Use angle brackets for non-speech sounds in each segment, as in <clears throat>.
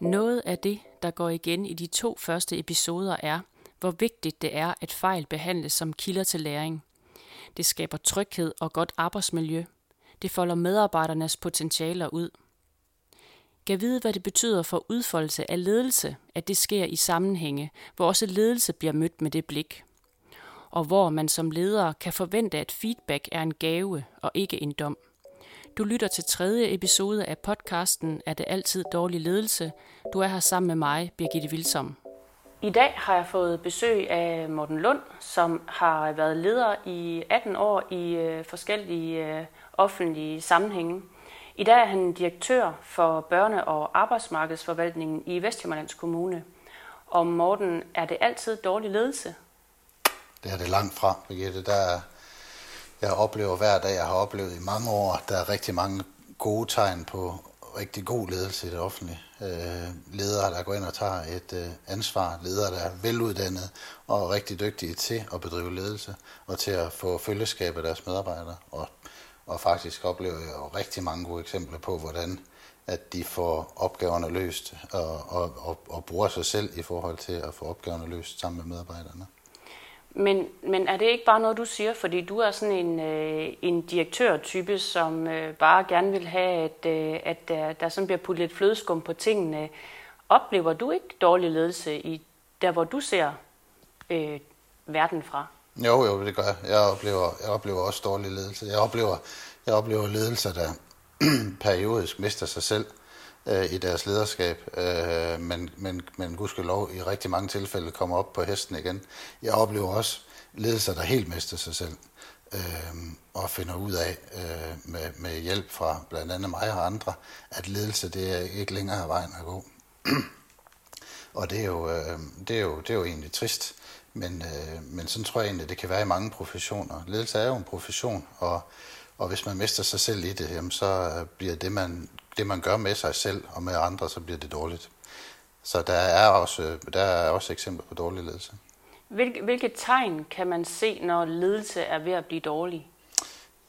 Noget af det, der går igen i de to første episoder, er, hvor vigtigt det er, at fejl behandles som kilder til læring. Det skaber tryghed og godt arbejdsmiljø. Det folder medarbejdernes potentialer ud. Gav vide, hvad det betyder for udfoldelse af ledelse, at det sker i sammenhænge, hvor også ledelse bliver mødt med det blik. Og hvor man som leder kan forvente, at feedback er en gave og ikke en dom. Du lytter til tredje episode af podcasten Er det altid dårlig ledelse? Du er her sammen med mig, Birgitte Vilsom. I dag har jeg fået besøg af Morten Lund, som har været leder i 18 år i øh, forskellige øh, offentlige sammenhænge. I dag er han direktør for børne- og arbejdsmarkedsforvaltningen i Vestjyllands Kommune. Og Morten, er det altid dårlig ledelse? Det er det langt fra, Birgitte. Der er, jeg oplever hver dag, jeg har oplevet i mange år, der er rigtig mange gode tegn på rigtig god ledelse i det offentlige. Øh, ledere, der går ind og tager et øh, ansvar. Ledere, der er veluddannede og rigtig dygtige til at bedrive ledelse og til at få følgeskab af deres medarbejdere. Og, og faktisk oplever jeg jo rigtig mange gode eksempler på, hvordan at de får opgaverne løst og, og, og, og bruger sig selv i forhold til at få opgaverne løst sammen med medarbejderne. Men, men er det ikke bare noget, du siger, fordi du er sådan en, øh, en direktørtype, som øh, bare gerne vil have, at, øh, at der, der sådan bliver puttet lidt flødeskum på tingene. Oplever du ikke dårlig ledelse i der, hvor du ser øh, verden fra? Jo, jo, det gør jeg. Jeg oplever, jeg oplever også dårlig ledelse. Jeg oplever, jeg oplever ledelser, der <clears throat> periodisk mister sig selv øh, i deres lederskab, øh, men, men, men gudskelov i rigtig mange tilfælde kommer op på hesten igen. Jeg oplever også ledelser, der helt mister sig selv øh, og finder ud af øh, med, med hjælp fra blandt andet mig og andre, at ledelse det er ikke længere vejen at gå. <clears throat> og det er, jo, øh, det, er jo, det er jo egentlig trist, men, øh, men sådan tror jeg egentlig, det kan være i mange professioner. Ledelse er jo en profession, og, og hvis man mister sig selv i det, jamen, så øh, bliver det man, det, man gør med sig selv og med andre, så bliver det dårligt. Så der er også, der er også eksempler på dårlig ledelse. Hvilke, hvilke tegn kan man se, når ledelse er ved at blive dårlig?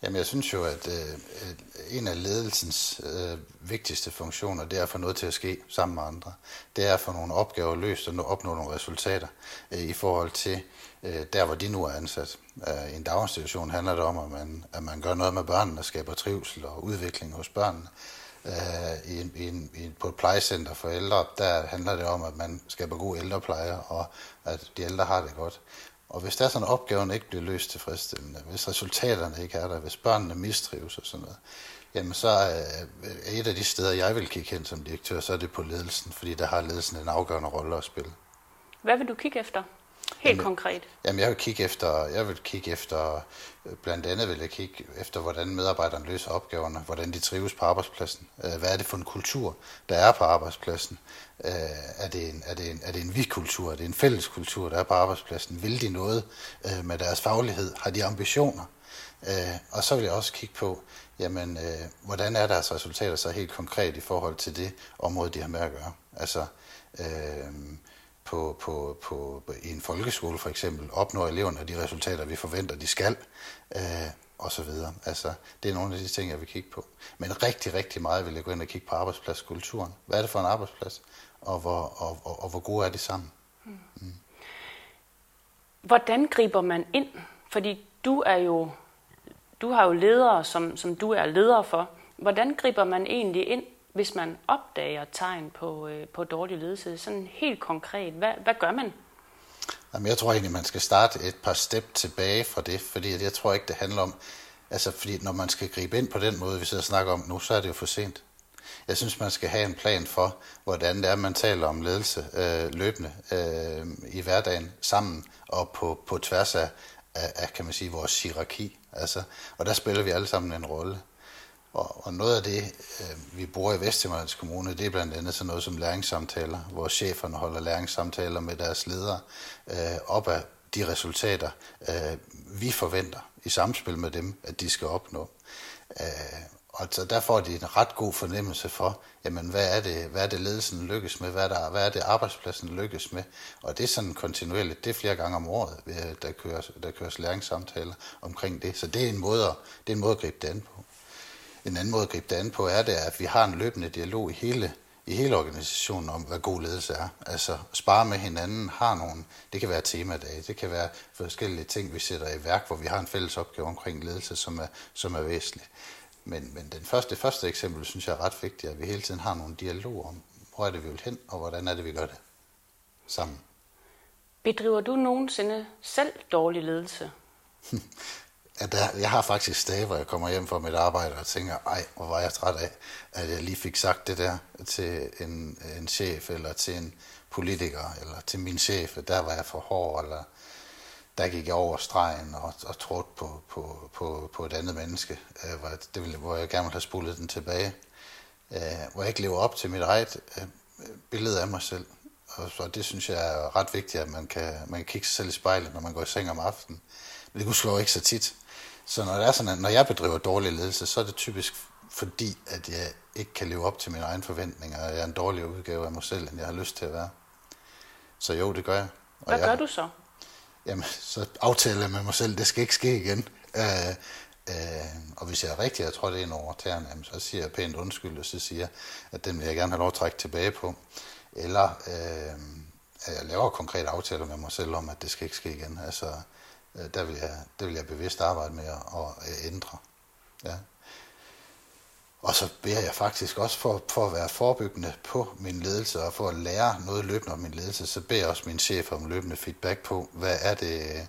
Jamen, jeg synes jo, at øh, en af ledelsens øh, vigtigste funktioner, det er at få noget til at ske sammen med andre. Det er at få nogle opgaver løst og opnå nogle resultater øh, i forhold til øh, der, hvor de nu er ansat. Øh, I en daginstitution handler det om, at man, at man gør noget med børnene, skaber trivsel og udvikling hos børnene. Øh, Øh, i, i, i, på et plejecenter for ældre, der handler det om, at man skaber god ældrepleje, og at de ældre har det godt. Og hvis der er sådan, at opgaven ikke bliver løst tilfredsstillende, hvis resultaterne ikke er der, hvis børnene mistrives og sådan noget, jamen så er et af de steder, jeg vil kigge hen som direktør, så er det på ledelsen, fordi der har ledelsen en afgørende rolle at spille. Hvad vil du kigge efter? Helt jamen, konkret. Jamen, jeg vil kigge efter, jeg vil kigge efter, blandt andet vil jeg kigge efter, hvordan medarbejderne løser opgaverne, hvordan de trives på arbejdspladsen. Øh, hvad er det for en kultur, der er på arbejdspladsen? Øh, er det en, er det en, er det en vi-kultur? Er det en fælles kultur, der er på arbejdspladsen? Vil de noget øh, med deres faglighed? Har de ambitioner? Og så vil jeg også kigge på, jamen, hvordan er deres resultater så helt konkret i forhold til det område, de har med at gøre? Altså, øh, på, på, på, i en folkeskole for eksempel, opnår eleverne de resultater, vi forventer, de skal, øh, og så videre. Altså, det er nogle af de ting, jeg vil kigge på. Men rigtig, rigtig meget vil jeg gå ind og kigge på arbejdspladskulturen. Hvad er det for en arbejdsplads, og hvor, og, og, og hvor gode er de sammen? Mm. Mm. Hvordan griber man ind? Fordi du er jo, du har jo ledere, som, som du er leder for. Hvordan griber man egentlig ind hvis man opdager tegn på, øh, på dårlig ledelse? Sådan helt konkret, hvad, hvad gør man? Jamen, jeg tror egentlig, man skal starte et par step tilbage fra det, fordi jeg tror ikke, det handler om, altså fordi når man skal gribe ind på den måde, vi sidder og snakker om nu, så er det jo for sent. Jeg synes, man skal have en plan for, hvordan det er, man taler om ledelse øh, løbende øh, i hverdagen sammen og på, på tværs af, af, af, kan man sige, vores hierarki. Altså, og der spiller vi alle sammen en rolle. Og, og noget af det, øh, vi bruger i Vestjyllands Kommune, det er blandt andet sådan noget som læringssamtaler, hvor cheferne holder læringssamtaler med deres ledere øh, op af de resultater, øh, vi forventer i samspil med dem, at de skal opnå. Øh, og så der får de en ret god fornemmelse for, jamen hvad er det, hvad er det ledelsen lykkes med, hvad er, der, hvad er det arbejdspladsen lykkes med, og det er sådan kontinuerligt, det er flere gange om året, øh, der køres, der køres læringssamtaler omkring det, så det er en måde, det er en måde at gribe det an på. En anden måde at gribe det an på er det, at vi har en løbende dialog i hele i hele organisationen om, hvad god ledelse er. Altså spare med hinanden, har nogle, det kan være temadage, det kan være forskellige ting, vi sætter i værk, hvor vi har en fælles opgave omkring ledelse, som er, som er væsentlig. Men, men den første, det første eksempel, synes jeg er ret vigtigt, at vi hele tiden har nogle dialog om, hvor er det, vi vil hen, og hvordan er det, vi gør det sammen. Bedriver du nogensinde selv dårlig ledelse? <laughs> at der, jeg har faktisk dage, hvor jeg kommer hjem fra mit arbejde og tænker, ej, hvor var jeg træt af, at jeg lige fik sagt det der til en, en chef, eller til en politiker, eller til min chef, der var jeg for hård, eller der gik jeg over stregen og, og trådte på, på, på, på et andet menneske, øh, hvor, det ville, hvor jeg gerne ville have spullet den tilbage, øh, hvor jeg ikke lever op til mit eget øh, billede af mig selv. Og så det synes jeg er ret vigtigt, at man kan, man kan kigge sig selv i spejlet, når man går i seng om aftenen. Men det kunne slå ikke så tit. Så når, det er sådan, at når jeg bedriver dårlig ledelse, så er det typisk fordi, at jeg ikke kan leve op til mine egne forventninger, og jeg er en dårligere udgave af mig selv, end jeg har lyst til at være. Så jo, det gør jeg. Og Hvad jeg, gør du så? Jamen, så aftaler jeg med mig selv, det skal ikke ske igen. Øh, øh, og hvis jeg er rigtig, jeg tror det er en over tæerne, jamen, så siger jeg pænt undskyld, og så siger jeg, at den vil jeg gerne have lov at trække tilbage på. Eller øh, jeg laver konkrete aftaler med mig selv om, at det skal ikke ske igen. Altså, Øh, der vil jeg, det vil jeg bevidst arbejde med at, at ændre. Ja. Og så beder jeg faktisk også for, for at være forebyggende på min ledelse og for at lære noget løbende om min ledelse, så beder jeg også min chef om løbende feedback på, hvad er det,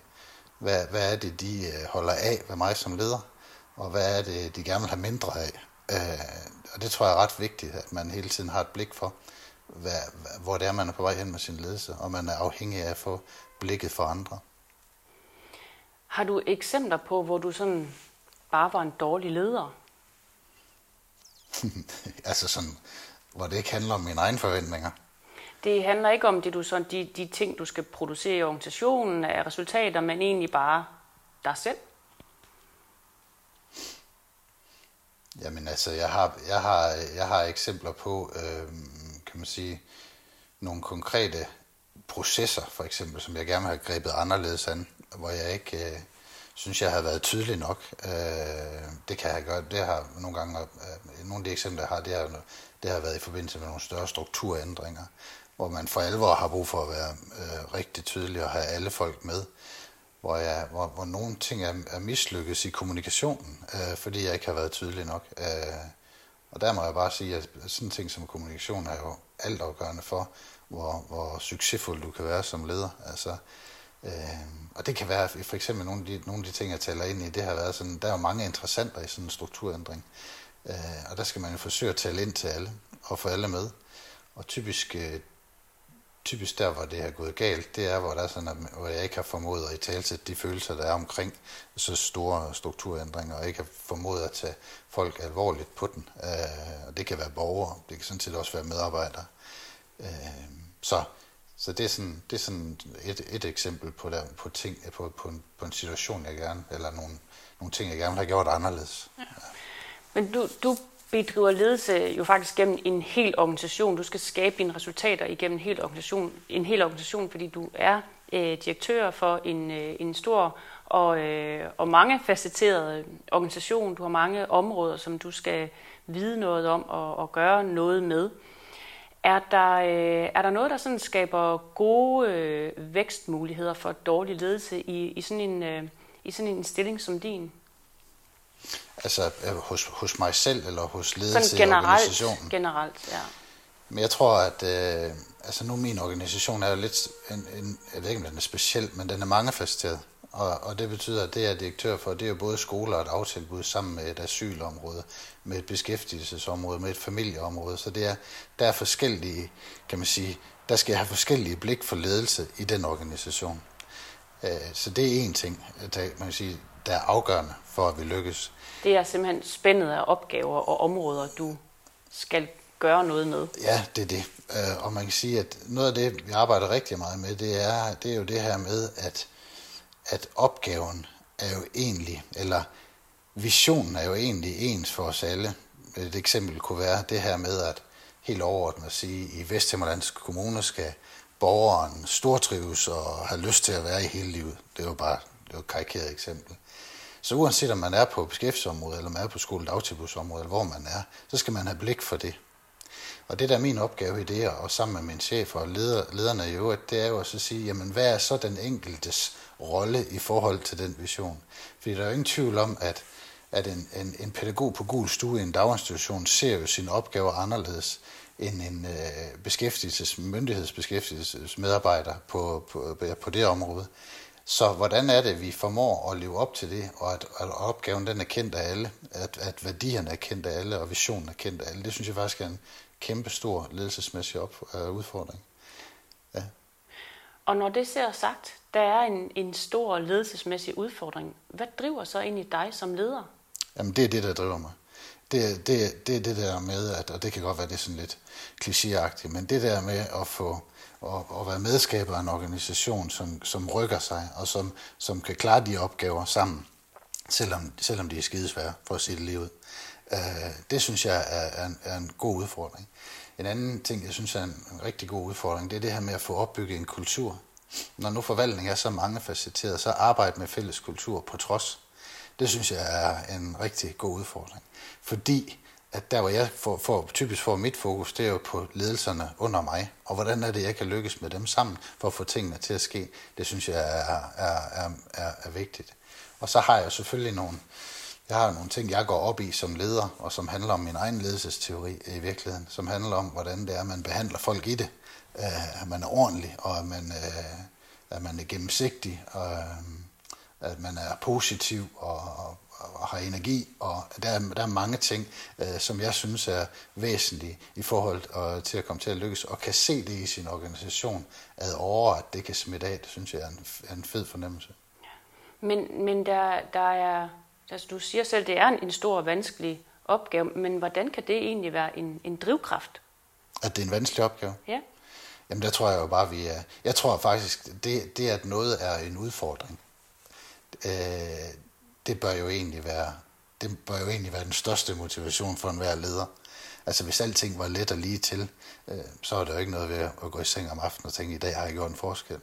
hvad, hvad er det de øh, holder af ved mig som leder, og hvad er det, de gerne vil have mindre af. Øh, og det tror jeg er ret vigtigt, at man hele tiden har et blik for, hvad, hvor det er, man er på vej hen med sin ledelse, og man er afhængig af at få blikket for andre. Har du eksempler på, hvor du sådan bare var en dårlig leder? <laughs> altså sådan, hvor det ikke handler om mine egne forventninger. Det handler ikke om det, du sådan, de, de ting, du skal producere i organisationen af resultater, men egentlig bare dig selv. Jamen altså, jeg har, jeg har, jeg har eksempler på, øh, kan man sige, nogle konkrete processer, for eksempel, som jeg gerne har grebet anderledes an, hvor jeg ikke øh, synes, jeg har været tydelig nok. Øh, det kan jeg gøre. Det har nogle gange, øh, nogle af de eksempler, jeg har, det har, det har været i forbindelse med nogle større strukturændringer, hvor man for alvor har brug for at være øh, rigtig tydelig og have alle folk med. Hvor, jeg, hvor, hvor nogle ting er, er mislykkes i kommunikationen, øh, fordi jeg ikke har været tydelig nok. Øh, og der må jeg bare sige, at sådan en ting som kommunikation er jo altafgørende for, hvor, hvor succesfuld du kan være som leder. Altså, øh, og det kan være for eksempel nogle af, de, nogle af de ting, jeg taler ind i, det har været sådan, der er jo mange interessenter i sådan en strukturændring. Øh, og der skal man jo forsøge at tale ind til alle, og få alle med. Og typisk, øh, typisk der, hvor det har gået galt, det er, hvor, der er sådan, at, hvor jeg ikke har formået at i tale de følelser, der er omkring så store strukturændringer, og ikke har formået at tage folk alvorligt på den. Øh, og det kan være borgere, det kan sådan set også være medarbejdere. Øh, så så det er sådan, det er sådan et, et eksempel på, der, på, ting, på, på, en, på en situation, jeg gerne, eller nogle, nogle ting, jeg gerne vil have gjort anderledes. Ja. Men du, du bedriver ledelse jo faktisk gennem en hel organisation. Du skal skabe dine resultater igennem en hel organisation, en hel organisation fordi du er øh, direktør for en, øh, en stor og, øh, og mange facetteret øh, organisation. Du har mange områder, som du skal vide noget om og, og gøre noget med. Er der, øh, er der noget, der sådan skaber gode øh, vækstmuligheder for dårlig ledelse i, i, sådan en, øh, i sådan en stilling som din? Altså øh, hos, hos mig selv eller hos ledelse sådan generelt, i organisationen? generelt, ja. Men jeg tror, at øh, altså nu min organisation er jo lidt, en, en, jeg ved ikke, om den er speciel, men den er mangefacetteret. Og, og det betyder, at det, jeg er direktør for, det er jo både skoler og et aftilbud sammen med et asylområde, med et beskæftigelsesområde, med et familieområde. Så det er, der er forskellige, kan man sige, der skal jeg have forskellige blik for ledelse i den organisation. Øh, så det er en ting, der, man kan sige, der er afgørende for, at vi lykkes. Det er simpelthen spændet af opgaver og områder, du skal gøre noget med. Ja, det er det. Øh, og man kan sige, at noget af det, vi arbejder rigtig meget med, det er, det er jo det her med, at, at opgaven er jo egentlig, eller visionen er jo egentlig ens for os alle. Et eksempel kunne være det her med, at helt overordnet at sige, at i Vesthimmerlands Kommune skal borgeren stortrives og have lyst til at være i hele livet. Det er bare det er et karikeret eksempel. Så uanset om man er på beskæftigelsesområdet, eller man er på skole- dagtilbudsområdet, eller hvor man er, så skal man have blik for det. Og det der er min opgave i det, og sammen med min chef og leder, lederne i øvrigt, det er jo at sige, jamen hvad er så den enkeltes rolle i forhold til den vision? Fordi der er jo ingen tvivl om, at, at en, en, en pædagog på gul stue i en daginstitution ser jo sine opgaver anderledes end en øh, beskæftigelses, myndighedsbeskæftigelsesmedarbejder på, på, på det område. Så hvordan er det, vi formår at leve op til det, og at, at opgaven den er kendt af alle, at, at værdierne er kendt af alle, og visionen er kendt af alle, det synes jeg faktisk er en kæmpe stor ledelsesmæssig op, øh, udfordring. Og når det ser sagt, der er en, en stor ledelsesmæssig udfordring. Hvad driver så ind i dig som leder? Jamen det er det, der driver mig. Det, det, det er det der med, at, og det kan godt være det er sådan lidt klichéagtigt, men det der med at få og, og være medskaber af en organisation, som, som rykker sig, og som, som kan klare de opgaver sammen, selvom, selvom de er skidesvære, for at sige det lige ud. Uh, det synes jeg er, er, en, er en god udfordring. En anden ting, jeg synes er en, rigtig god udfordring, det er det her med at få opbygget en kultur. Når nu forvaltning er så mange facetteret, så arbejde med fælles kultur på trods. Det synes jeg er en rigtig god udfordring. Fordi at der hvor jeg får, får, typisk får mit fokus, det er jo på ledelserne under mig, og hvordan er det, jeg kan lykkes med dem sammen for at få tingene til at ske, det synes jeg er, er, er, er, er vigtigt. Og så har jeg selvfølgelig nogle, jeg har nogle ting, jeg går op i som leder, og som handler om min egen ledelsesteori i virkeligheden, som handler om, hvordan det er, man behandler folk i det, øh, at man er ordentlig, og at man, øh, at man er gennemsigtig, og øh, at man er positiv og, og har energi, og der er, der er mange ting, øh, som jeg synes er væsentlige i forhold øh, til at komme til at lykkes, og kan se det i sin organisation, ad over, at det kan smitte af, det synes jeg er en, er en fed fornemmelse. Men, men der, der er, altså du siger selv, det er en, en stor og vanskelig opgave, men hvordan kan det egentlig være en, en drivkraft? At det er en vanskelig opgave? Ja. Jamen der tror jeg jo bare, vi er... Jeg tror faktisk, det, det at noget er en udfordring, øh, det bør jo egentlig være det bør jo egentlig være den største motivation for enhver leder. Altså hvis alting var let og lige til, øh, så er der jo ikke noget ved at gå i seng om aftenen og tænke, i dag har jeg gjort en forskel.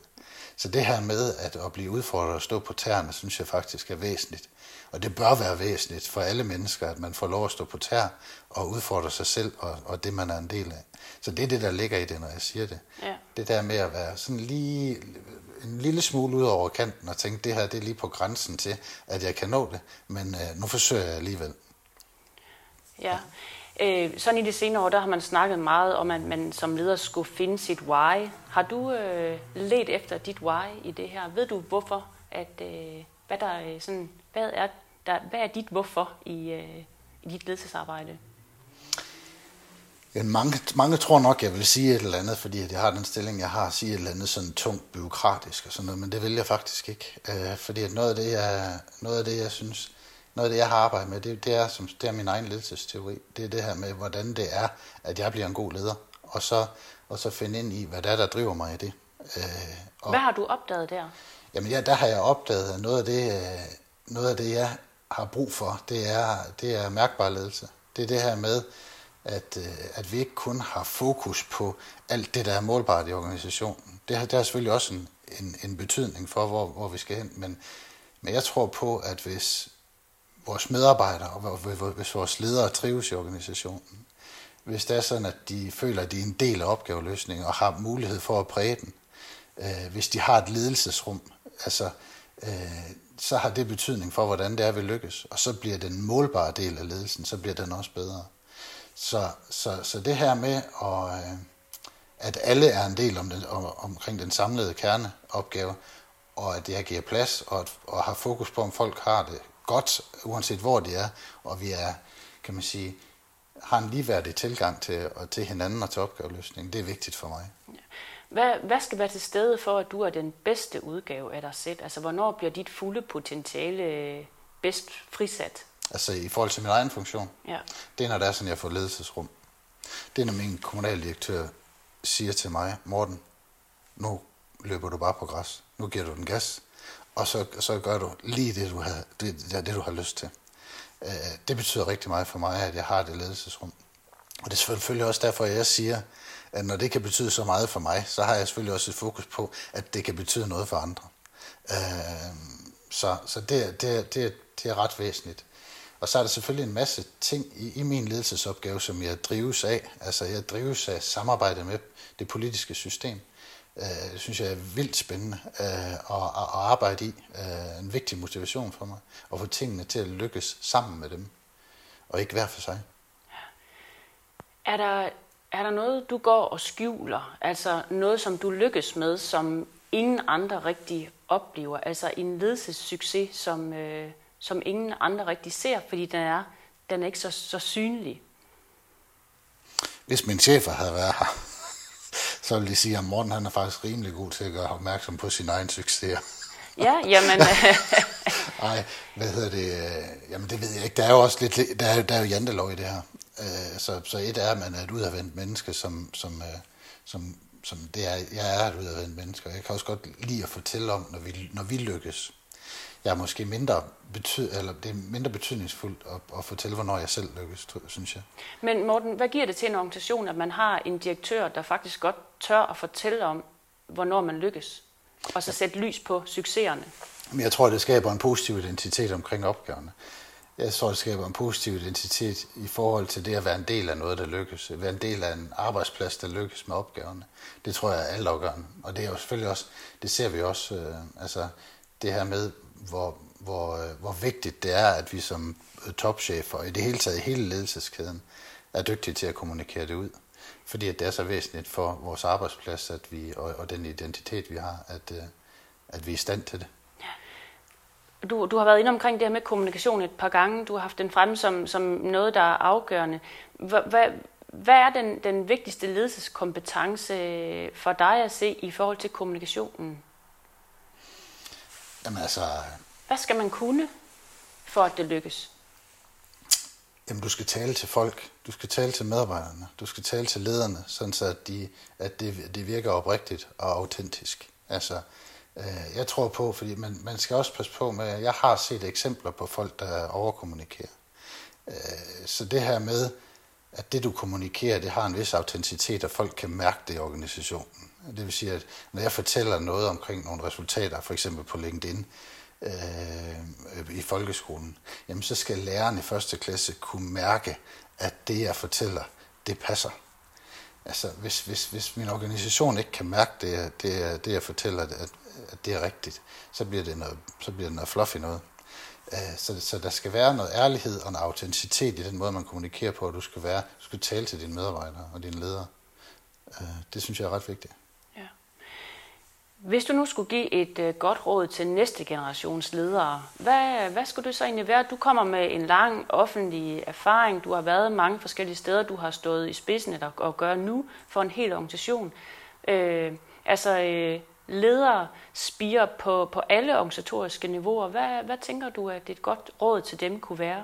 Så det her med at, at blive udfordret og stå på tæerne, synes jeg faktisk er væsentligt. Og det bør være væsentligt for alle mennesker, at man får lov at stå på tær og udfordre sig selv og, og det, man er en del af. Så det er det, der ligger i det, når jeg siger det. Ja. Det der med at være sådan lige en lille smule ud over kanten og tænkte, det her det er lige på grænsen til, at jeg kan nå det, men øh, nu forsøger jeg alligevel. Ja, øh, sådan i de senere år, der har man snakket meget om, at man som leder skulle finde sit why. Har du øh, let efter dit why i det her? Ved du hvorfor, at, øh, hvad, der, øh, sådan, hvad, er der, hvad er dit hvorfor i, øh, i dit ledelsesarbejde? Mange, mange tror nok, jeg vil sige et eller andet, fordi jeg har den stilling, jeg har, at sige et eller andet sådan tungt, byråkratisk og sådan noget, men det vil jeg faktisk ikke. Øh, fordi at noget, af det, jeg, noget af det, jeg synes, noget af det, jeg har arbejdet med, det, det, er, som, det er min egen ledelsesteori. Det er det her med, hvordan det er, at jeg bliver en god leder. Og så, og så finde ind i, hvad det er, der driver mig i det. Øh, og, hvad har du opdaget der? Jamen ja, der har jeg opdaget, at noget af det, øh, noget af det jeg har brug for, det er, det er mærkbar ledelse. Det er det her med, at, øh, at vi ikke kun har fokus på alt det, der er målbart i organisationen. Det har, det har selvfølgelig også en, en, en betydning for, hvor, hvor vi skal hen, men, men jeg tror på, at hvis vores medarbejdere og hvis vores ledere trives i organisationen, hvis det er sådan, at de føler, at de er en del af opgaveløsningen og har mulighed for at præge den, øh, hvis de har et ledelsesrum, altså, øh, så har det betydning for, hvordan det er, vi lykkes. Og så bliver den målbare del af ledelsen, så bliver den også bedre. Så, så, så det her med, at, øh, at alle er en del om den, om, omkring den samlede kerneopgave, og at det jeg giver plads og, at, og har fokus på, om folk har det godt, uanset hvor de er, og vi er, kan man sige, har en ligeværdig tilgang til, og til hinanden og til opgaveløsning. Det er vigtigt for mig. Hvad, hvad skal være til stede for, at du er den bedste udgave af dig selv? Altså, hvornår bliver dit fulde potentiale øh, bedst frisat? Altså i forhold til min egen funktion. Ja. Det er, når det er sådan, jeg får ledelsesrum. Det er, når min kommunaldirektør siger til mig, Morten, nu løber du bare på græs. Nu giver du den gas. Og så, så gør du lige det, du har, det, det, du har lyst til. Øh, det betyder rigtig meget for mig, at jeg har det ledelsesrum. Og det er selvfølgelig også derfor, at jeg siger, at når det kan betyde så meget for mig, så har jeg selvfølgelig også et fokus på, at det kan betyde noget for andre. Øh, så så det, det, det, det er ret væsentligt. Og så er der selvfølgelig en masse ting i, i min ledelsesopgave, som jeg drives af. Altså jeg drives af samarbejde med det politiske system. Øh, det synes jeg er vildt spændende øh, at, at arbejde i. Øh, en vigtig motivation for mig. At få tingene til at lykkes sammen med dem. Og ikke hver for sig. Er der, er der noget, du går og skjuler? Altså noget, som du lykkes med, som ingen andre rigtig oplever? Altså en ledelsessucces, som, øh, som ingen andre rigtig ser, fordi den er, den er ikke så, så synlig? Hvis min chefer havde været her, så ville de sige, at Morten han er faktisk rimelig god til at gøre opmærksom på sin egen succes. Ja, jamen... <laughs> Nej, hvad hedder det? Jamen det ved jeg ikke. Der er jo også lidt, der er, der er jo jantelov i det her. Øh, så, så et er, at man er et udadvendt menneske, som, som, øh, som, som det er, jeg er et udadvendt menneske, jeg kan også godt lide at fortælle om, når vi, når vi lykkes. Jeg er måske mindre, betyd, eller det er mindre betydningsfuldt at, at fortælle, hvornår jeg selv lykkes, synes jeg. Men Morten, hvad giver det til en organisation, at man har en direktør, der faktisk godt tør at fortælle om, hvornår man lykkes, og så sætte lys på succeserne? Men jeg tror, det skaber en positiv identitet omkring opgaverne. Jeg tror, det skaber en positiv identitet i forhold til det at være en del af noget, der lykkes. Være en del af en arbejdsplads, der lykkes med opgaverne. Det tror jeg er altafgørende. Og det er jo selvfølgelig også, det ser vi også, øh, altså det her med, hvor, hvor, øh, hvor vigtigt det er, at vi som øh, topchefer, og i det hele taget hele ledelseskæden, er dygtige til at kommunikere det ud. Fordi at det er så væsentligt for vores arbejdsplads at vi, og, og den identitet, vi har, at, øh, at vi er i stand til det. Du, du har været inde omkring det her med kommunikation et par gange. Du har haft den fremme som, som noget, der er afgørende. Hvad, hvad er den, den vigtigste ledelseskompetence for dig at se i forhold til kommunikationen? Jamen altså... Hvad skal man kunne, for at det lykkes? Jamen, du skal tale til folk. Du skal tale til medarbejderne. Du skal tale til lederne, sådan så at, de, at det, det virker oprigtigt og autentisk. Altså, Øh, jeg tror på, fordi man, man skal også passe på med, jeg har set eksempler på folk, der overkommunikerer. Øh, så det her med, at det du kommunikerer, det har en vis autenticitet, og folk kan mærke det i organisationen. Det vil sige, at når jeg fortæller noget omkring nogle resultater, for eksempel på LinkedIn, øh, øh, i folkeskolen, jamen så skal læreren i første klasse kunne mærke, at det jeg fortæller, det passer. Altså, hvis, hvis, hvis min organisation ikke kan mærke det, det, det jeg fortæller, at, at det er rigtigt, så bliver det noget, så bliver det noget fluffy noget. Øh, så, så der skal være noget ærlighed og en autenticitet i den måde, man kommunikerer på, og du skal, være, du skal tale til dine medarbejdere og dine ledere. Øh, det synes jeg er ret vigtigt. Hvis du nu skulle give et øh, godt råd til næste generations ledere, hvad, hvad skulle det så egentlig være? Du kommer med en lang offentlig erfaring, du har været mange forskellige steder, du har stået i spidsen eller, og gør nu for en hel organisation. Øh, altså, øh, ledere spiger på, på alle organisatoriske niveauer. Hvad, hvad tænker du, at et godt råd til dem kunne være?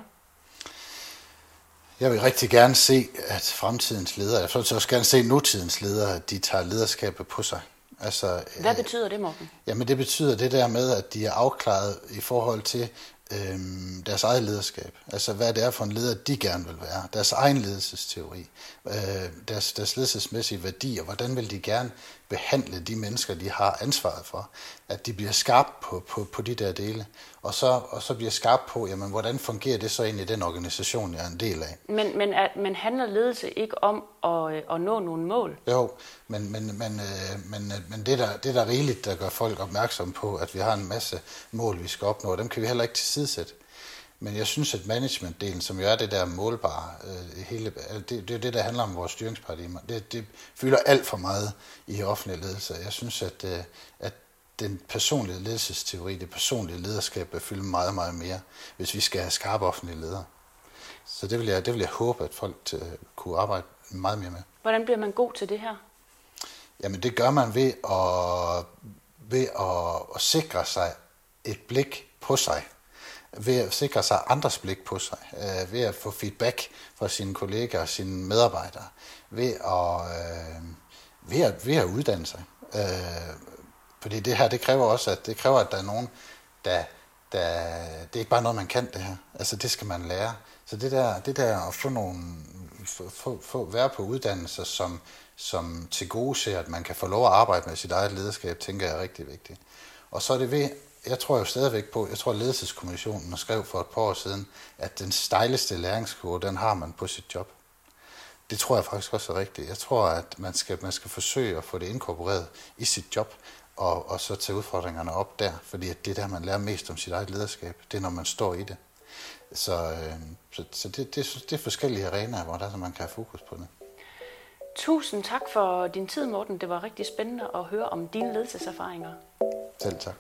Jeg vil rigtig gerne se, at fremtidens ledere, jeg vil også gerne se nutidens ledere, at de tager lederskabet på sig. Altså, Hvad øh, betyder det, Morten? Jamen det betyder det der med, at de er afklaret i forhold til øhm, deres eget lederskab. Altså hvad det er for en leder, de gerne vil være. Deres egen ledelsesteori. Øh, deres, deres ledelsesmæssige værdier. Hvordan vil de gerne behandle de mennesker, de har ansvaret for. At de bliver skarpe på, på, på de der dele. Og så, og så bliver skarpe på, jamen, hvordan fungerer det så ind i den organisation, jeg er en del af. Men, men, at, men handler ledelse ikke om at, øh, at nå nogle mål? Jo, men, men, men, øh, men, øh, men det, der, det der rigeligt, der gør folk opmærksom på, at vi har en masse mål, vi skal opnå, dem kan vi heller ikke tilsidesætte. Men jeg synes, at managementdelen, som jo er det der målbare, øh, hele, det, det er det, der handler om vores styringsparadigmer, det, det fylder alt for meget i offentlig ledelse. Jeg synes, at, øh, at den personlige ledelsesteori, det personlige lederskab, vil fylde meget, meget mere, hvis vi skal have skarpe offentlige ledere. Så det vil jeg, det vil jeg håbe, at folk øh, kunne arbejde meget mere med. Hvordan bliver man god til det her? Jamen det gør man ved at, ved at, at sikre sig et blik på sig ved at sikre sig andres blik på sig, øh, ved at få feedback fra sine kolleger og sine medarbejdere, ved at, øh, ved at, ved at uddanne sig. Øh, fordi det her, det kræver også, at det kræver, at der er nogen, der, der, det er ikke bare noget, man kan det her. Altså det skal man lære. Så det der, det der at få nogle, få, få, være på uddannelser, som, som til gode ser, at man kan få lov at arbejde med sit eget lederskab, tænker jeg er rigtig vigtigt. Og så er det ved, jeg tror jo stadigvæk på, jeg tror ledelseskommissionen skrev for et par år siden, at den stejleste læringskurve, den har man på sit job. Det tror jeg faktisk også er rigtigt. Jeg tror, at man skal, man skal forsøge at få det inkorporeret i sit job, og, og så tage udfordringerne op der, fordi at det er der, man lærer mest om sit eget lederskab. Det er, når man står i det. Så, øh, så, så det, det, det er forskellige arenaer, hvor der, så man kan have fokus på det. Tusind tak for din tid, Morten. Det var rigtig spændende at høre om dine ledelseserfaringer. Selv tak.